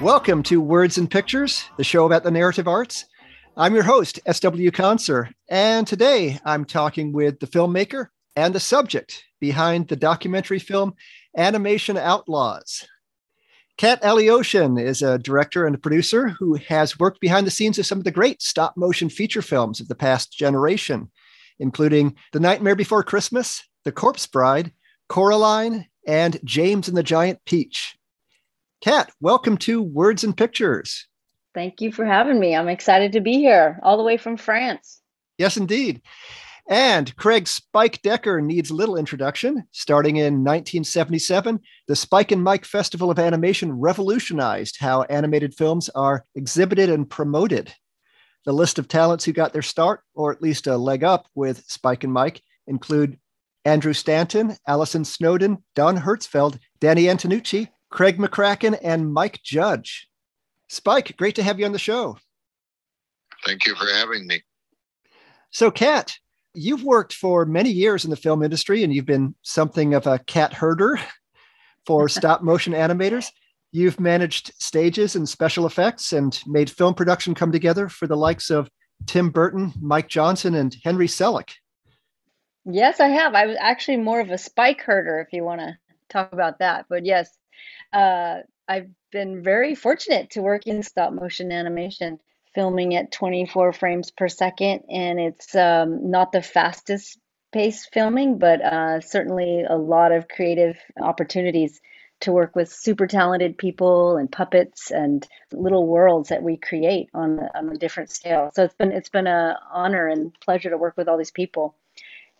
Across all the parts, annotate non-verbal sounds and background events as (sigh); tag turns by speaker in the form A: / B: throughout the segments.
A: Welcome to Words and Pictures, the show about the narrative arts. I'm your host, S.W. Conser, and today I'm talking with the filmmaker and the subject behind the documentary film Animation Outlaws. Kat Alioshin is a director and a producer who has worked behind the scenes of some of the great stop motion feature films of the past generation, including The Nightmare Before Christmas, The Corpse Bride, Coraline, and James and the Giant Peach. Kat, welcome to Words and Pictures.
B: Thank you for having me. I'm excited to be here, all the way from France.
A: Yes, indeed. And Craig Spike Decker needs little introduction. Starting in 1977, the Spike and Mike Festival of Animation revolutionized how animated films are exhibited and promoted. The list of talents who got their start, or at least a leg up, with Spike and Mike include Andrew Stanton, Allison Snowden, Don Hertzfeldt, Danny Antonucci, Craig McCracken, and Mike Judge. Spike, great to have you on the show.
C: Thank you for having me.
A: So, Kat, you've worked for many years in the film industry and you've been something of a cat herder for (laughs) stop motion animators. You've managed stages and special effects and made film production come together for the likes of Tim Burton, Mike Johnson, and Henry Selick.
B: Yes, I have. I was actually more of a spike herder, if you want to talk about that. But yes, uh, I've been very fortunate to work in stop motion animation, filming at 24 frames per second, and it's um, not the fastest pace filming, but uh, certainly a lot of creative opportunities to work with super talented people and puppets and little worlds that we create on on a different scale. So it's been it's been a honor and pleasure to work with all these people,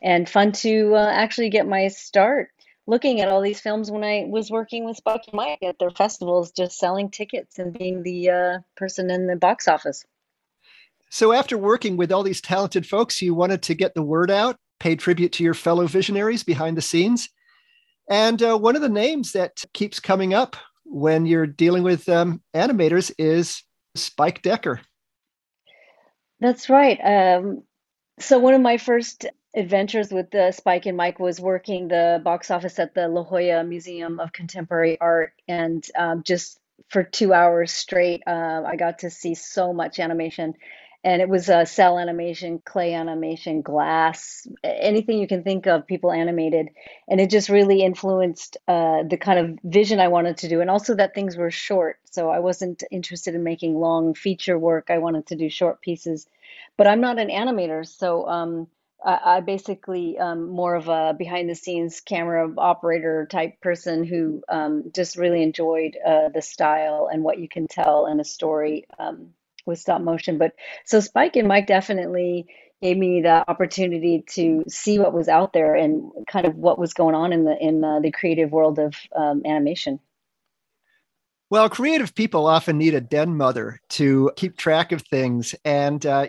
B: and fun to uh, actually get my start looking at all these films when I was working with Spike and Mike at their festivals, just selling tickets and being the uh, person in the box office.
A: So, after working with all these talented folks, you wanted to get the word out, pay tribute to your fellow visionaries behind the scenes. And uh, one of the names that keeps coming up when you're dealing with um, animators is Spike Decker.
B: That's right. Um, so, one of my first adventures with the Spike and Mike was working the box office at the La Jolla Museum of Contemporary Art, and um, just for two hours straight, uh, I got to see so much animation. And it was uh, cell animation, clay animation, glass, anything you can think of, people animated. And it just really influenced uh, the kind of vision I wanted to do. And also that things were short. So I wasn't interested in making long feature work. I wanted to do short pieces. But I'm not an animator. So um, I, I basically um, more of a behind the scenes camera operator type person who um, just really enjoyed uh, the style and what you can tell in a story um, with stop motion. But so Spike and Mike definitely gave me the opportunity to see what was out there and kind of what was going on in the in uh, the creative world of um, animation.
A: Well, creative people often need a den mother to keep track of things, and uh,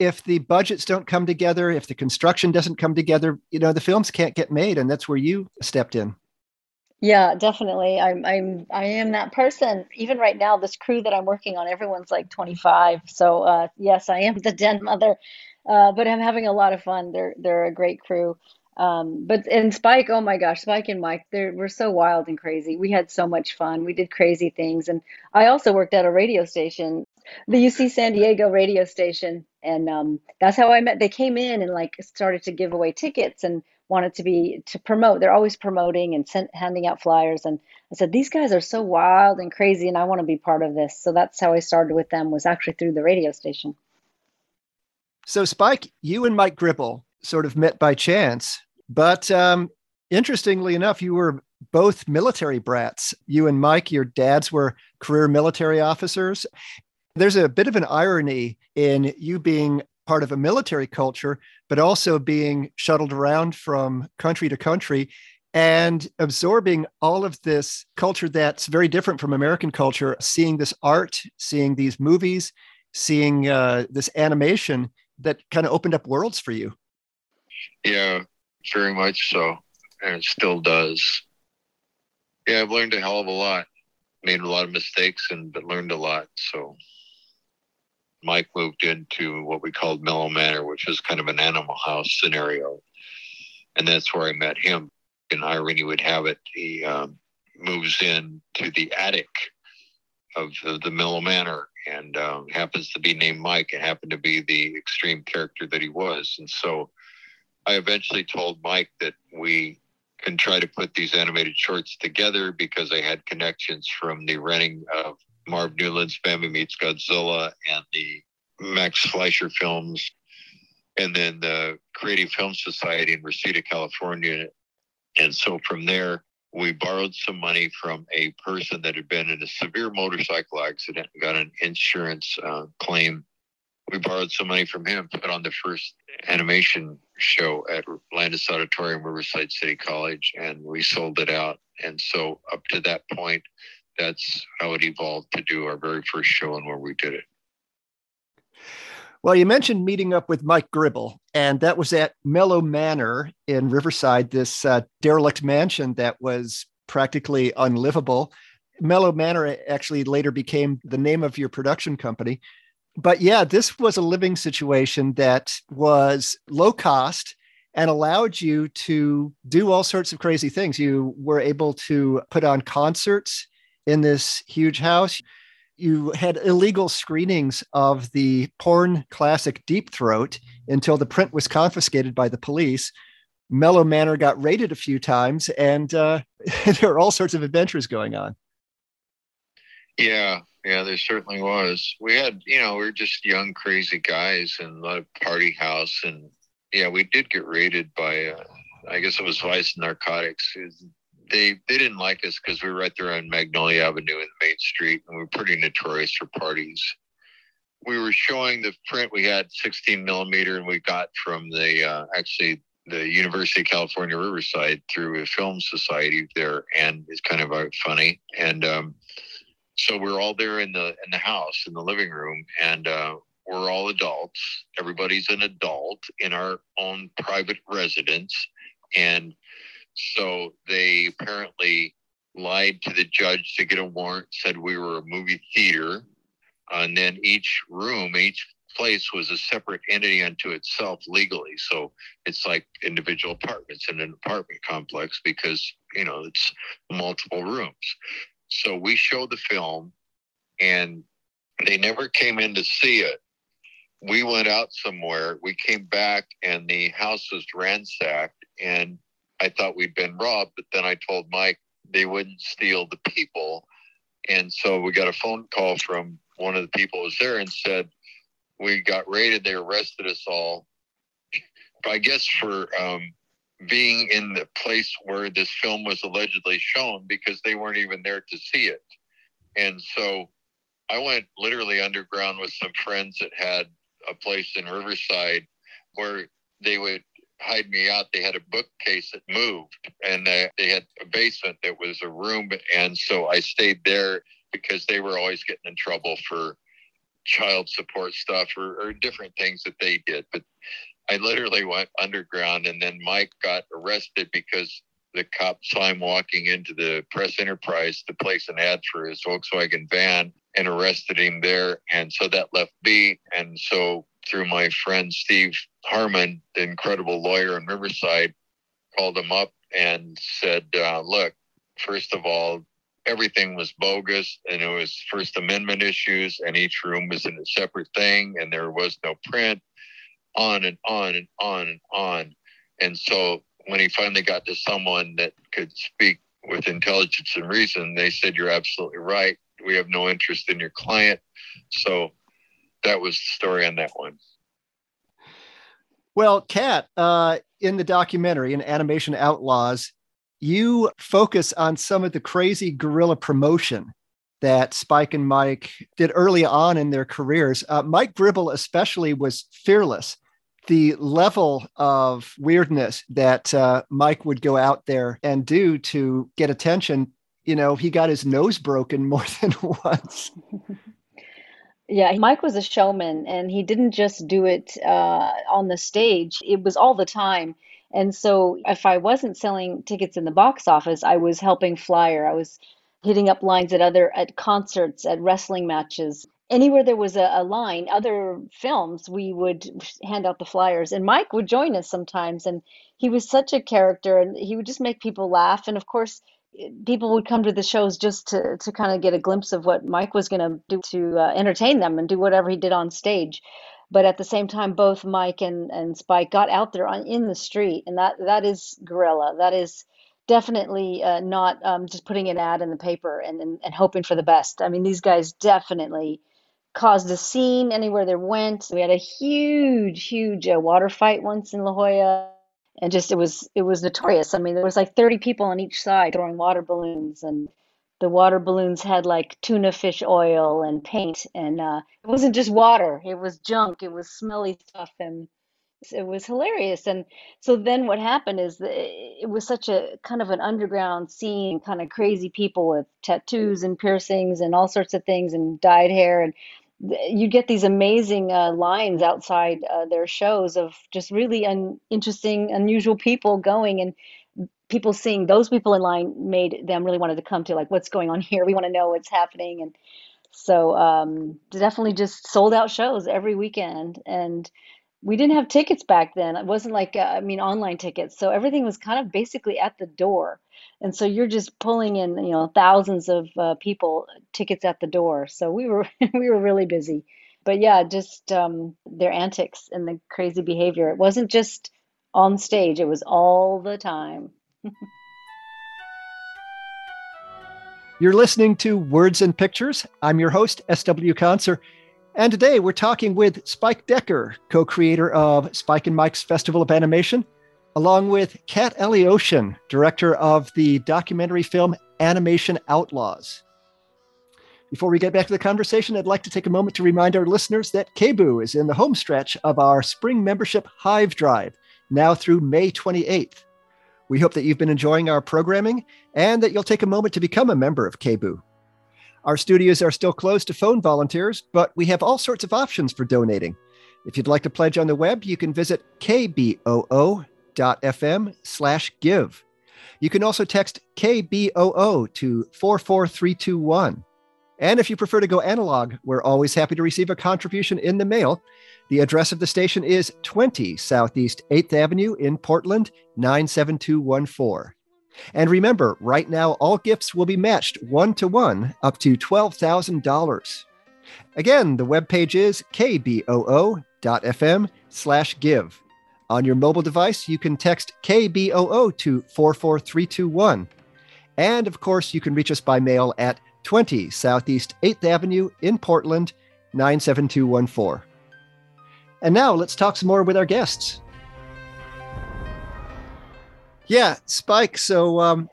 A: if the budgets don't come together, if the construction doesn't come together, you know, the films can't get made. And that's where you stepped in.
B: Yeah, definitely. I'm I'm I am that person. Even right now, this crew that I'm working on, everyone's like 25. So uh, yes, I am the den mother. Uh, but I'm having a lot of fun. They're they're a great crew. Um, but and Spike, oh my gosh, Spike and Mike, they we're so wild and crazy. We had so much fun. We did crazy things, and I also worked at a radio station, the UC San Diego radio station, and um, that's how I met. They came in and like started to give away tickets and wanted to be to promote. They're always promoting and sent, handing out flyers, and I said these guys are so wild and crazy, and I want to be part of this. So that's how I started with them. Was actually through the radio station.
A: So Spike, you and Mike Gribble sort of met by chance but um, interestingly enough, you were both military brats. You and Mike, your dads were career military officers. There's a bit of an irony in you being part of a military culture, but also being shuttled around from country to country and absorbing all of this culture that's very different from American culture, seeing this art, seeing these movies, seeing uh, this animation that kind of opened up worlds for you.
C: Yeah, very much so, and it still does. Yeah, I've learned a hell of a lot. made a lot of mistakes and but learned a lot. So Mike moved into what we called Mellow Manor, which is kind of an animal house scenario. And that's where I met him. And irony would have it, he um, moves in to the attic of the, the Mellow Manor and um, happens to be named Mike and happened to be the extreme character that he was. And so I eventually told Mike that we can try to put these animated shorts together because I had connections from the renting of Marv Newland's Bambi Meets Godzilla and the Max Fleischer films, and then the Creative Film Society in Reseda, California. And so from there, we borrowed some money from a person that had been in a severe motorcycle accident and got an insurance uh, claim. We borrowed some money from him, put on the first animation show at Landis Auditorium, Riverside City College, and we sold it out. And so up to that point, that's how it evolved to do our very first show and where we did it.
A: Well, you mentioned meeting up with Mike Gribble, and that was at Mellow Manor in Riverside, this uh, derelict mansion that was practically unlivable. Mellow Manor actually later became the name of your production company. But yeah, this was a living situation that was low cost and allowed you to do all sorts of crazy things. You were able to put on concerts in this huge house you had illegal screenings of the porn classic Deep Throat until the print was confiscated by the police. Mellow Manor got raided a few times, and uh, (laughs) there are all sorts of adventures going on.
C: Yeah, yeah, there certainly was. We had, you know, we are just young, crazy guys and a party house. And yeah, we did get raided by, uh, I guess it was Vice Narcotics they they didn't like us because we were right there on Magnolia Avenue in Main Street, and we were pretty notorious for parties. We were showing the print we had 16 millimeter, and we got from the uh, actually the University of California Riverside through a film society there, and it's kind of uh, funny. And um, so we're all there in the in the house in the living room, and uh, we're all adults. Everybody's an adult in our own private residence, and so they apparently lied to the judge to get a warrant, said we were a movie theater. And then each room, each place was a separate entity unto itself legally. So it's like individual apartments in an apartment complex because, you know, it's multiple rooms. So we showed the film and they never came in to see it. We went out somewhere. We came back and the house was ransacked and I thought we'd been robbed, but then I told Mike they wouldn't steal the people. And so we got a phone call from one of the people who was there and said, We got raided. They arrested us all. I guess for um, being in the place where this film was allegedly shown because they weren't even there to see it. And so I went literally underground with some friends that had a place in Riverside where they would hide me out. They had a bookcase that moved, and they, they had a basement that was a room, and so I stayed there because they were always getting in trouble for child support stuff or, or different things that they did. But I literally went underground, and then Mike got arrested because the cop saw him walking into the press enterprise to place an ad for his Volkswagen van and arrested him there. And so that left me. And so through my friend Steve Harmon, the incredible lawyer in Riverside, called him up and said, uh, Look, first of all, everything was bogus and it was First Amendment issues, and each room was in a separate thing, and there was no print, on and on and on and on. And so when he finally got to someone that could speak with intelligence and reason, they said, You're absolutely right. We have no interest in your client. So that was the story on that one.
A: Well, Kat, uh, in the documentary in Animation Outlaws, you focus on some of the crazy guerrilla promotion that Spike and Mike did early on in their careers. Uh, Mike Gribble, especially, was fearless. The level of weirdness that uh, Mike would go out there and do to get attention, you know, he got his nose broken (laughs) more than once.
B: Yeah, Mike was a showman and he didn't just do it uh, on the stage, it was all the time. And so if I wasn't selling tickets in the box office, I was helping flyer. I was hitting up lines at other at concerts, at wrestling matches. Anywhere there was a, a line, other films, we would hand out the flyers. And Mike would join us sometimes. And he was such a character and he would just make people laugh. And of course, people would come to the shows just to, to kind of get a glimpse of what Mike was going to do to uh, entertain them and do whatever he did on stage. But at the same time, both Mike and, and Spike got out there on, in the street, and that that is guerrilla. That is definitely uh, not um, just putting an ad in the paper and, and, and hoping for the best. I mean, these guys definitely caused a scene anywhere they went. We had a huge, huge uh, water fight once in La Jolla and just it was it was notorious. I mean, there was like 30 people on each side throwing water balloons, and the water balloons had like tuna fish oil and paint, and uh, it wasn't just water; it was junk, it was smelly stuff, and it was hilarious. And so then what happened is it was such a kind of an underground scene, kind of crazy people with tattoos and piercings and all sorts of things and dyed hair and you get these amazing uh, lines outside uh, their shows of just really un- interesting, unusual people going and people seeing those people in line made them really wanted to come to like what's going on (laughs) here. We want to know what's happening, and so um, definitely just sold out shows every weekend. And we didn't have tickets back then. It wasn't like uh, I mean online tickets, so everything was kind of basically at the door. And so you're just pulling in you know thousands of uh, people tickets at the door. So we were (laughs) we were really busy. But yeah just um, their antics and the crazy behavior. It wasn't just on stage. It was all the time. (laughs)
A: You're listening to words and pictures. I'm your host sw Conser and today we're talking with spike decker co-creator of spike and mike's festival of animation along with Kat Alioshin, director of the documentary film Animation Outlaws. Before we get back to the conversation, I'd like to take a moment to remind our listeners that KBOO is in the home stretch of our spring membership Hive Drive, now through May 28th. We hope that you've been enjoying our programming and that you'll take a moment to become a member of KBOO. Our studios are still closed to phone volunteers, but we have all sorts of options for donating. If you'd like to pledge on the web, you can visit kboo.fm slash give. You can also text KBOO to 44321. And if you prefer to go analog, we're always happy to receive a contribution in the mail. The address of the station is 20 Southeast 8th Avenue in Portland, 97214. And remember, right now, all gifts will be matched one to one up to $12,000. Again, the webpage is kboo.fm slash give. On your mobile device, you can text KBOO to 44321. And of course, you can reach us by mail at 20 Southeast 8th Avenue in Portland, 97214. And now let's talk some more with our guests. Yeah, Spike. So, um,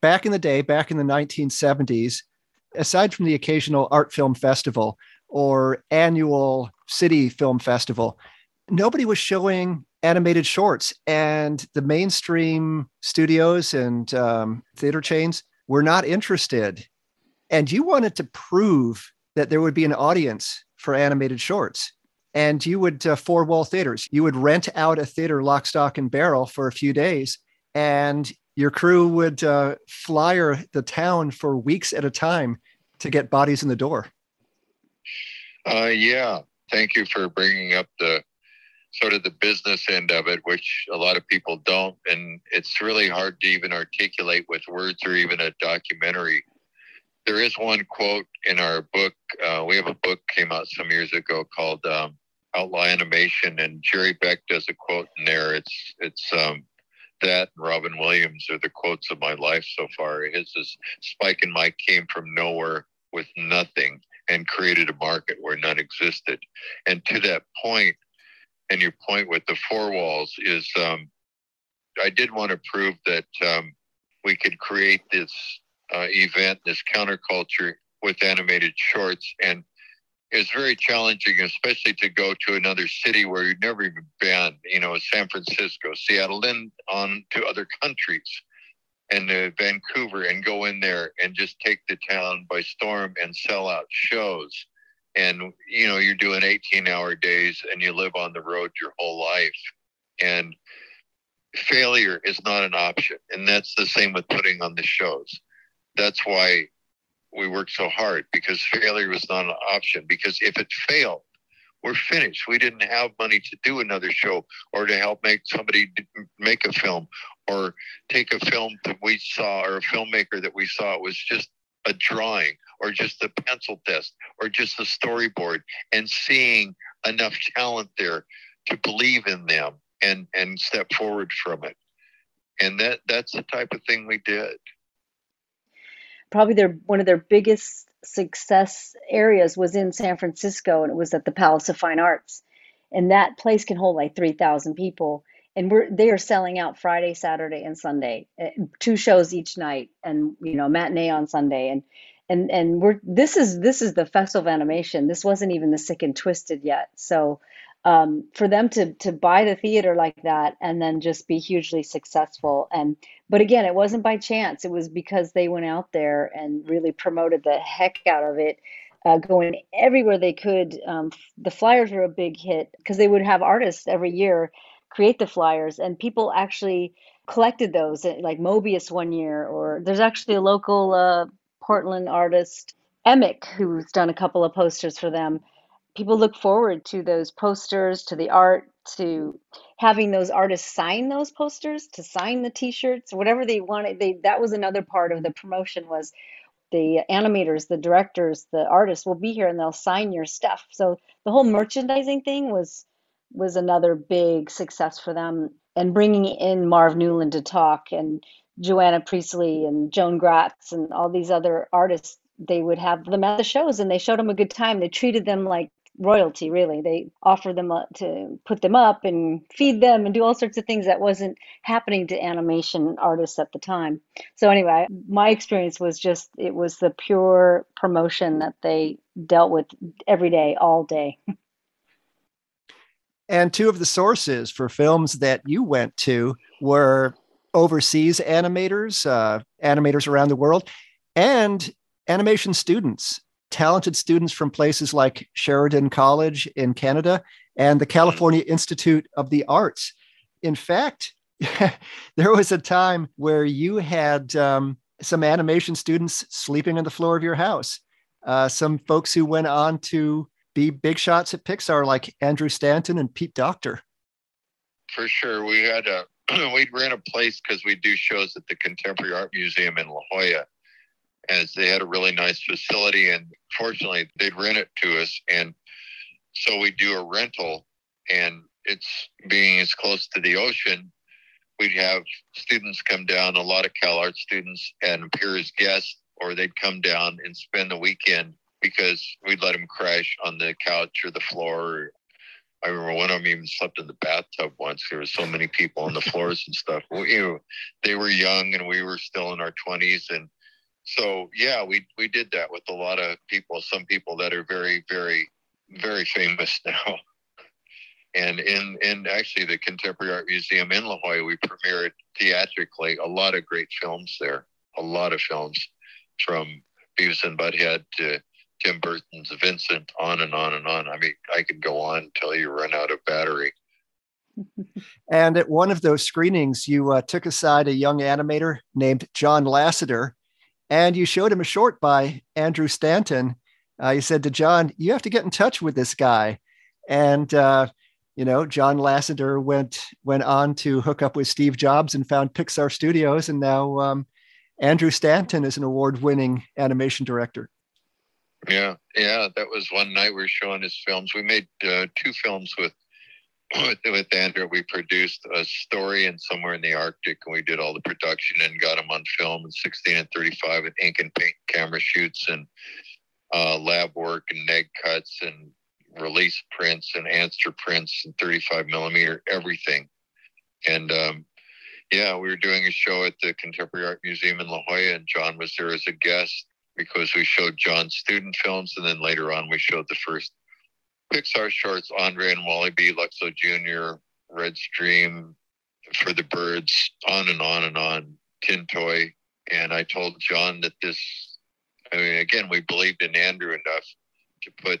A: back in the day, back in the 1970s, aside from the occasional art film festival or annual city film festival, nobody was showing animated shorts, and the mainstream studios and um, theater chains were not interested. And you wanted to prove that there would be an audience for animated shorts. And you would uh, four wall theaters. You would rent out a theater lock, stock, and barrel for a few days, and your crew would uh, flyer the town for weeks at a time to get bodies in the door.
C: Uh, yeah, thank you for bringing up the sort of the business end of it, which a lot of people don't. And it's really hard to even articulate with words or even a documentary. There is one quote in our book. Uh, we have a book came out some years ago called um, Outlaw Animation, and Jerry Beck does a quote in there. It's it's um, that and Robin Williams are the quotes of my life so far. His is Spike and Mike came from nowhere with nothing and created a market where none existed. And to that point, and your point with the four walls is um, I did want to prove that um, we could create this uh, event, this counterculture with animated shorts. And it's very challenging, especially to go to another city where you've never even been, you know, San Francisco, Seattle, then on to other countries and uh, Vancouver and go in there and just take the town by storm and sell out shows. And you know you're doing 18 hour days and you live on the road your whole life. And failure is not an option. And that's the same with putting on the shows. That's why we worked so hard because failure was not an option. Because if it failed, we're finished. We didn't have money to do another show or to help make somebody make a film or take a film that we saw or a filmmaker that we saw. It was just a drawing or just a pencil test or just a storyboard and seeing enough talent there to believe in them and and step forward from it and that that's the type of thing we did
B: probably their one of their biggest success areas was in San Francisco, and it was at the Palace of Fine Arts, and that place can hold like three thousand people, and we're they are selling out Friday, Saturday, and Sunday, eh, two shows each night, and you know matinee on Sunday, and and and we're this is this is the festival of animation. This wasn't even the Sick and Twisted yet, so um, for them to to buy the theater like that and then just be hugely successful. And but again it wasn't by chance. It was because they went out there and really promoted the heck out of it uh, going everywhere they could. Um, the flyers were a big hit because they would have artists every year create the flyers and people actually collected those eh, like Moebius one year or there's actually a local uh, portland artist Emek who's done a couple of posters for them people look forward to those posters, to the art, to having those artists sign those posters, to sign the T-shirts, whatever they wanted. They that was another part of the promotion was the animators, the directors, the artists will be here and they'll sign your stuff. So the whole merchandising thing was was another big success for them. And bringing in Marv Newland to talk and Joanna Priestley and Joan Gratz and all these other artists, they would have them at the shows and they showed them a good time. They treated them like royalty really. They offer them up to put them up and feed them and do all sorts of things that wasn't happening to animation artists at the time. So anyway my experience was just it was the pure promotion that they dealt with every day all day.
A: And two of the sources for films that you went to were overseas animators uh, animators around the world and animation students talented students from places like Sheridan College in Canada and the California Institute of the Arts. In fact, (laughs) there was a time where you had um, some animation students sleeping on the floor of your house. Uh, some folks who went on to be big shots at Pixar, like Andrew Stanton and Pete Docter.
C: For sure, we had a (clears throat) we ran a place because we do shows at the Contemporary Art Museum in La Jolla, as they had a really nice facility and fortunately they'd rent it to us and so we do a rental and it's being as close to the ocean we'd have students come down a lot of cal art students and appear as guests or they'd come down and spend the weekend because we'd let them crash on the couch or the floor I remember one of them even slept in the bathtub once. There were so many people on the floors and stuff. We, you know, they were young and we were still in our 20s and so yeah, we we did that with a lot of people. Some people that are very very very famous (laughs) now. And in in actually the Contemporary Art Museum in La Jolla, we premiered theatrically a lot of great films there. A lot of films from Beavis and Butthead to Tim Burton's Vincent, on and on and on. I mean, I could go on until you run out of battery. (laughs)
A: and at one of those screenings, you uh, took aside a young animator named John Lasseter and you showed him a short by Andrew Stanton. Uh, you said to John, "You have to get in touch with this guy," and uh, you know, John Lasseter went went on to hook up with Steve Jobs and found Pixar Studios, and now um, Andrew Stanton is an award-winning animation director.
C: Yeah, yeah, that was one night we were showing his films. We made uh, two films with with, with Andrew, we produced a story in somewhere in the Arctic, and we did all the production and got them on film in 16 and 35 and ink and paint camera shoots and uh, lab work and neg cuts and release prints and answer prints and 35 millimeter everything. And um, yeah, we were doing a show at the Contemporary Art Museum in La Jolla, and John was there as a guest because we showed John's student films, and then later on we showed the first Pixar shorts, Andre and Wally B, Luxo Jr., Red's Dream, For the Birds, on and on and on, Tin Toy. And I told John that this, I mean, again, we believed in Andrew enough to put,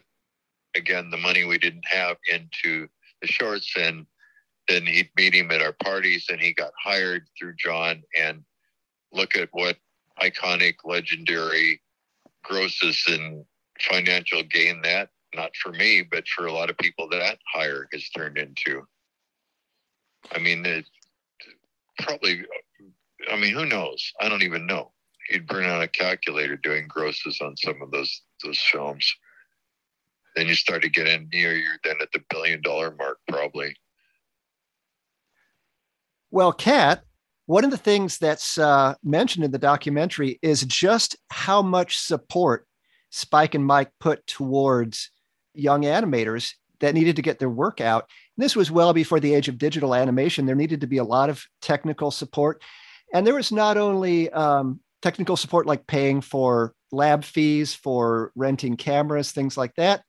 C: again, the money we didn't have into the shorts. And then he'd meet him at our parties and he got hired through John. And look at what iconic, legendary grosses and financial gain that not for me, but for a lot of people that hire has turned into. I mean, it, probably, I mean, who knows? I don't even know. You'd burn out a calculator doing grosses on some of those those films. Then you start to get in near you're then at the billion dollar mark probably.
A: Well, Kat, one of the things that's uh, mentioned in the documentary is just how much support Spike and Mike put towards young animators that needed to get their work out. And this was well before the age of digital animation. There needed to be a lot of technical support. And there was not only um, technical support like paying for lab fees, for renting cameras, things like that,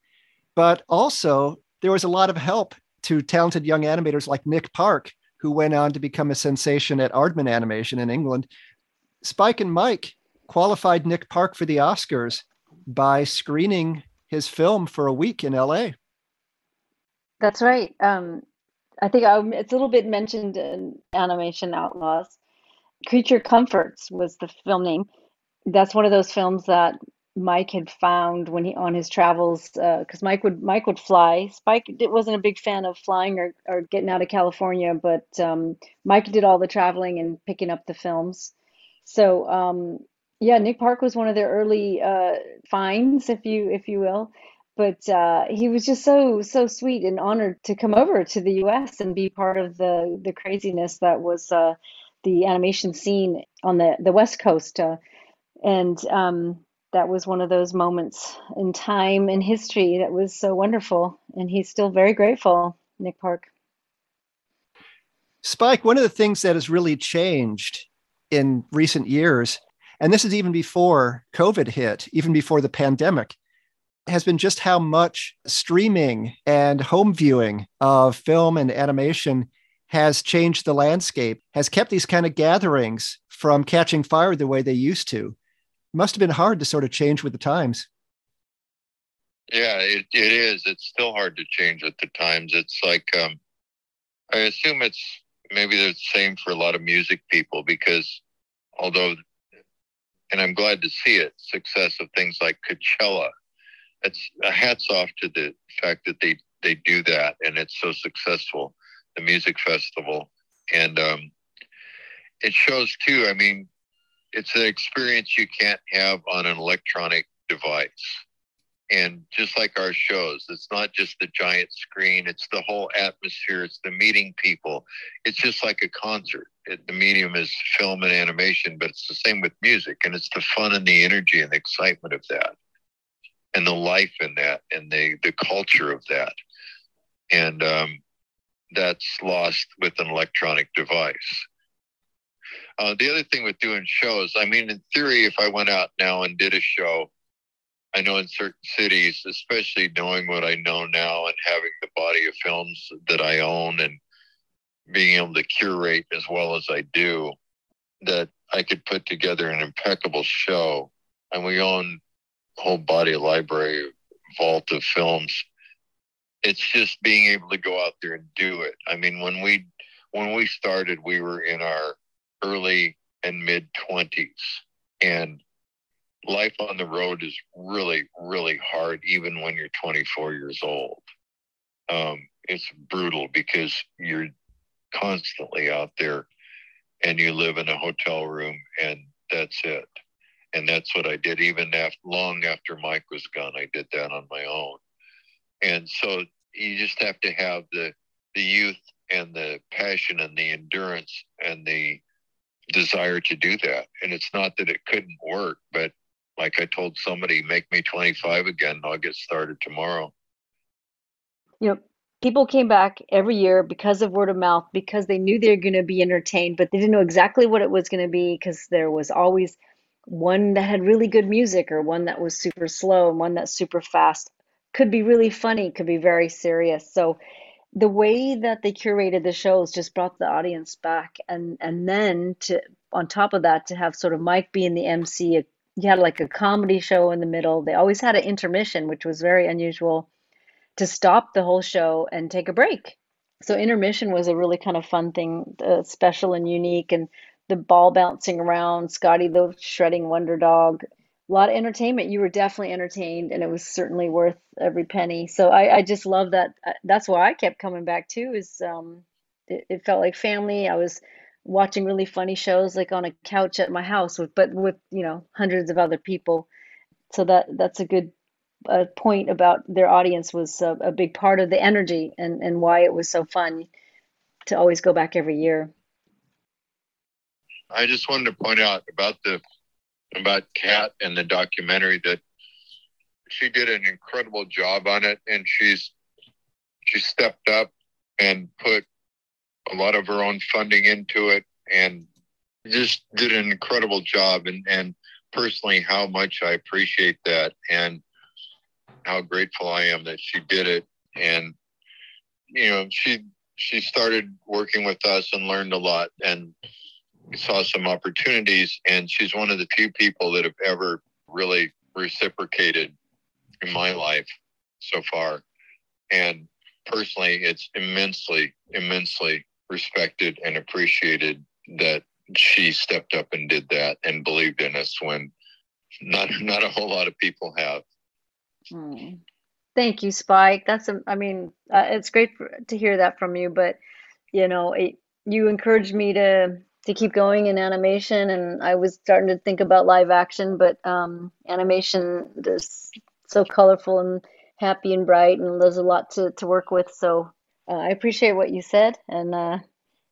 A: but also there was a lot of help to talented young animators like Nick Park, who went on to become a sensation at Aardman Animation in England. Spike and Mike qualified Nick Park for the Oscars by screening his film for a week in LA.
B: That's right. Um, I think I, it's a little bit mentioned in Animation Outlaws. Creature Comforts was the film name. That's one of those films that Mike had found when he on his travels because uh, Mike would Mike would fly. Spike wasn't a big fan of flying or, or getting out of California, but um, Mike did all the traveling and picking up the films. So um, yeah, Nick Park was one of their early uh, finds, if you if you will. But uh, he was just so so sweet and honored to come over to the U.S. and be part of the the craziness that was uh, the animation scene on the the West Coast. Uh, and um, that was one of those moments in time in history that was so wonderful. And he's still very grateful, Nick Park.
A: Spike, one of the things that has really changed in recent years and this is even before COVID hit, even before the pandemic, has been just how much streaming and home viewing of film and animation has changed the landscape, has kept these kind of gatherings from catching fire the way they used to. It must have been hard to sort of change with the times.
C: Yeah, it, it is. It's still hard to change with the times. It's like, um, I assume it's maybe the same for a lot of music people because although and I'm glad to see it. Success of things like Coachella. It's a hats off to the fact that they they do that and it's so successful. The music festival and um, it shows too. I mean, it's an experience you can't have on an electronic device. And just like our shows, it's not just the giant screen, it's the whole atmosphere, it's the meeting people. It's just like a concert. It, the medium is film and animation, but it's the same with music. And it's the fun and the energy and the excitement of that, and the life in that, and the, the culture of that. And um, that's lost with an electronic device. Uh, the other thing with doing shows, I mean, in theory, if I went out now and did a show, I know in certain cities, especially knowing what I know now and having the body of films that I own and being able to curate as well as I do, that I could put together an impeccable show. And we own a whole body library vault of films. It's just being able to go out there and do it. I mean, when we when we started, we were in our early and mid twenties, and life on the road is really, really hard, even when you're 24 years old. Um, it's brutal because you're constantly out there and you live in a hotel room and that's it. And that's what I did even after, long after Mike was gone. I did that on my own. And so you just have to have the, the youth and the passion and the endurance and the desire to do that. And it's not that it couldn't work, but like I told somebody, make me 25 again. I'll get started tomorrow.
B: Know, people came back every year because of word of mouth, because they knew they were going to be entertained, but they didn't know exactly what it was going to be because there was always one that had really good music or one that was super slow and one that's super fast. Could be really funny, could be very serious. So the way that they curated the shows just brought the audience back and and then to on top of that to have sort of Mike being the MC you had like a comedy show in the middle. They always had an intermission, which was very unusual, to stop the whole show and take a break. So intermission was a really kind of fun thing, uh, special and unique, and the ball bouncing around, Scotty the shredding wonder dog. a lot of entertainment. You were definitely entertained, and it was certainly worth every penny. So I, I just love that. Uh, that's why I kept coming back too. Is um, it, it felt like family. I was watching really funny shows like on a couch at my house, with, but with you know hundreds of other people. So that that's a good uh, point about their audience was a, a big part of the energy and and why it was so fun to always go back every year.
C: I just wanted to point out about the about Kat and the documentary that she did an incredible job on it, and she's she stepped up and put a lot of her own funding into it, and just did an incredible job. And and personally, how much I appreciate that, and how grateful I am that she did it. And you know, she she started working with us and learned a lot and saw some opportunities. And she's one of the few people that have ever really reciprocated in my life so far. And personally, it's immensely, immensely respected and appreciated that she stepped up and did that and believed in us when not not a whole lot of people have.
B: Hmm. Thank you, Spike. That's a, I mean, uh, it's great for, to hear that from you. But you know, it, you encouraged me to to keep going in animation, and I was starting to think about live action. But um, animation is so colorful and happy and bright, and there's a lot to to work with. So uh, I appreciate what you said, and uh,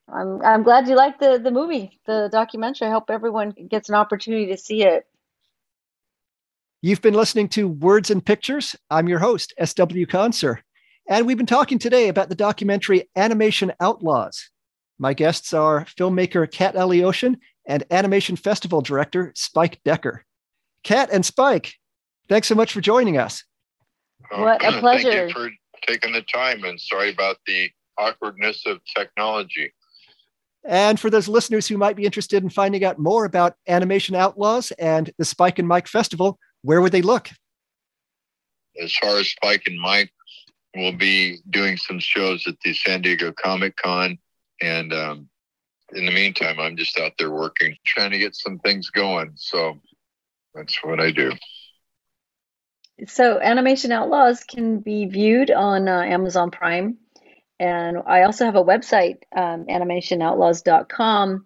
B: I'm I'm glad you liked the the movie, the documentary. I hope everyone gets an opportunity to see it.
A: You've been listening to Words and Pictures. I'm your host, S.W. Conser. And we've been talking today about the documentary Animation Outlaws. My guests are filmmaker Kat Alioshin and Animation Festival Director Spike Decker. Kat and Spike, thanks so much for joining us.
B: Oh, what a pleasure.
C: Thank you for taking the time and sorry about the awkwardness of technology.
A: And for those listeners who might be interested in finding out more about Animation Outlaws and the Spike and Mike Festival, where would they look?
C: As far as Spike and Mike, we'll be doing some shows at the San Diego Comic Con. And um, in the meantime, I'm just out there working, trying to get some things going. So that's what I do.
B: So, Animation Outlaws can be viewed on uh, Amazon Prime. And I also have a website, um, animationoutlaws.com.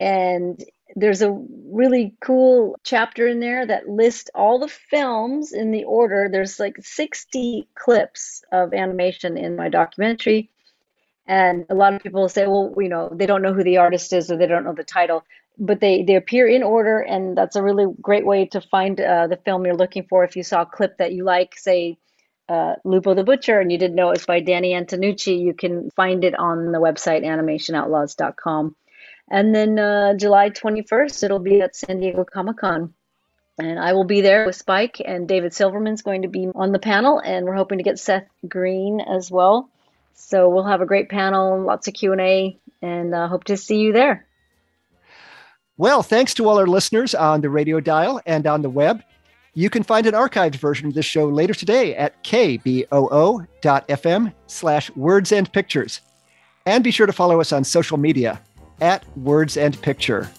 B: And there's a really cool chapter in there that lists all the films in the order. There's like 60 clips of animation in my documentary. And a lot of people say, well, you know, they don't know who the artist is or they don't know the title, but they, they appear in order. And that's a really great way to find uh, the film you're looking for. If you saw a clip that you like, say, uh, Lupo the Butcher, and you didn't know it was by Danny Antonucci, you can find it on the website animationoutlaws.com. And then uh, July 21st, it'll be at San Diego Comic Con. And I will be there with Spike, and David Silverman's going to be on the panel, and we're hoping to get Seth Green as well. So we'll have a great panel, lots of Q and A, and uh, hope to see you there.
A: Well, thanks to all our listeners on the radio dial and on the web. You can find an archived version of this show later today at kboo.fm slash words and pictures. And be sure to follow us on social media at Words and Picture.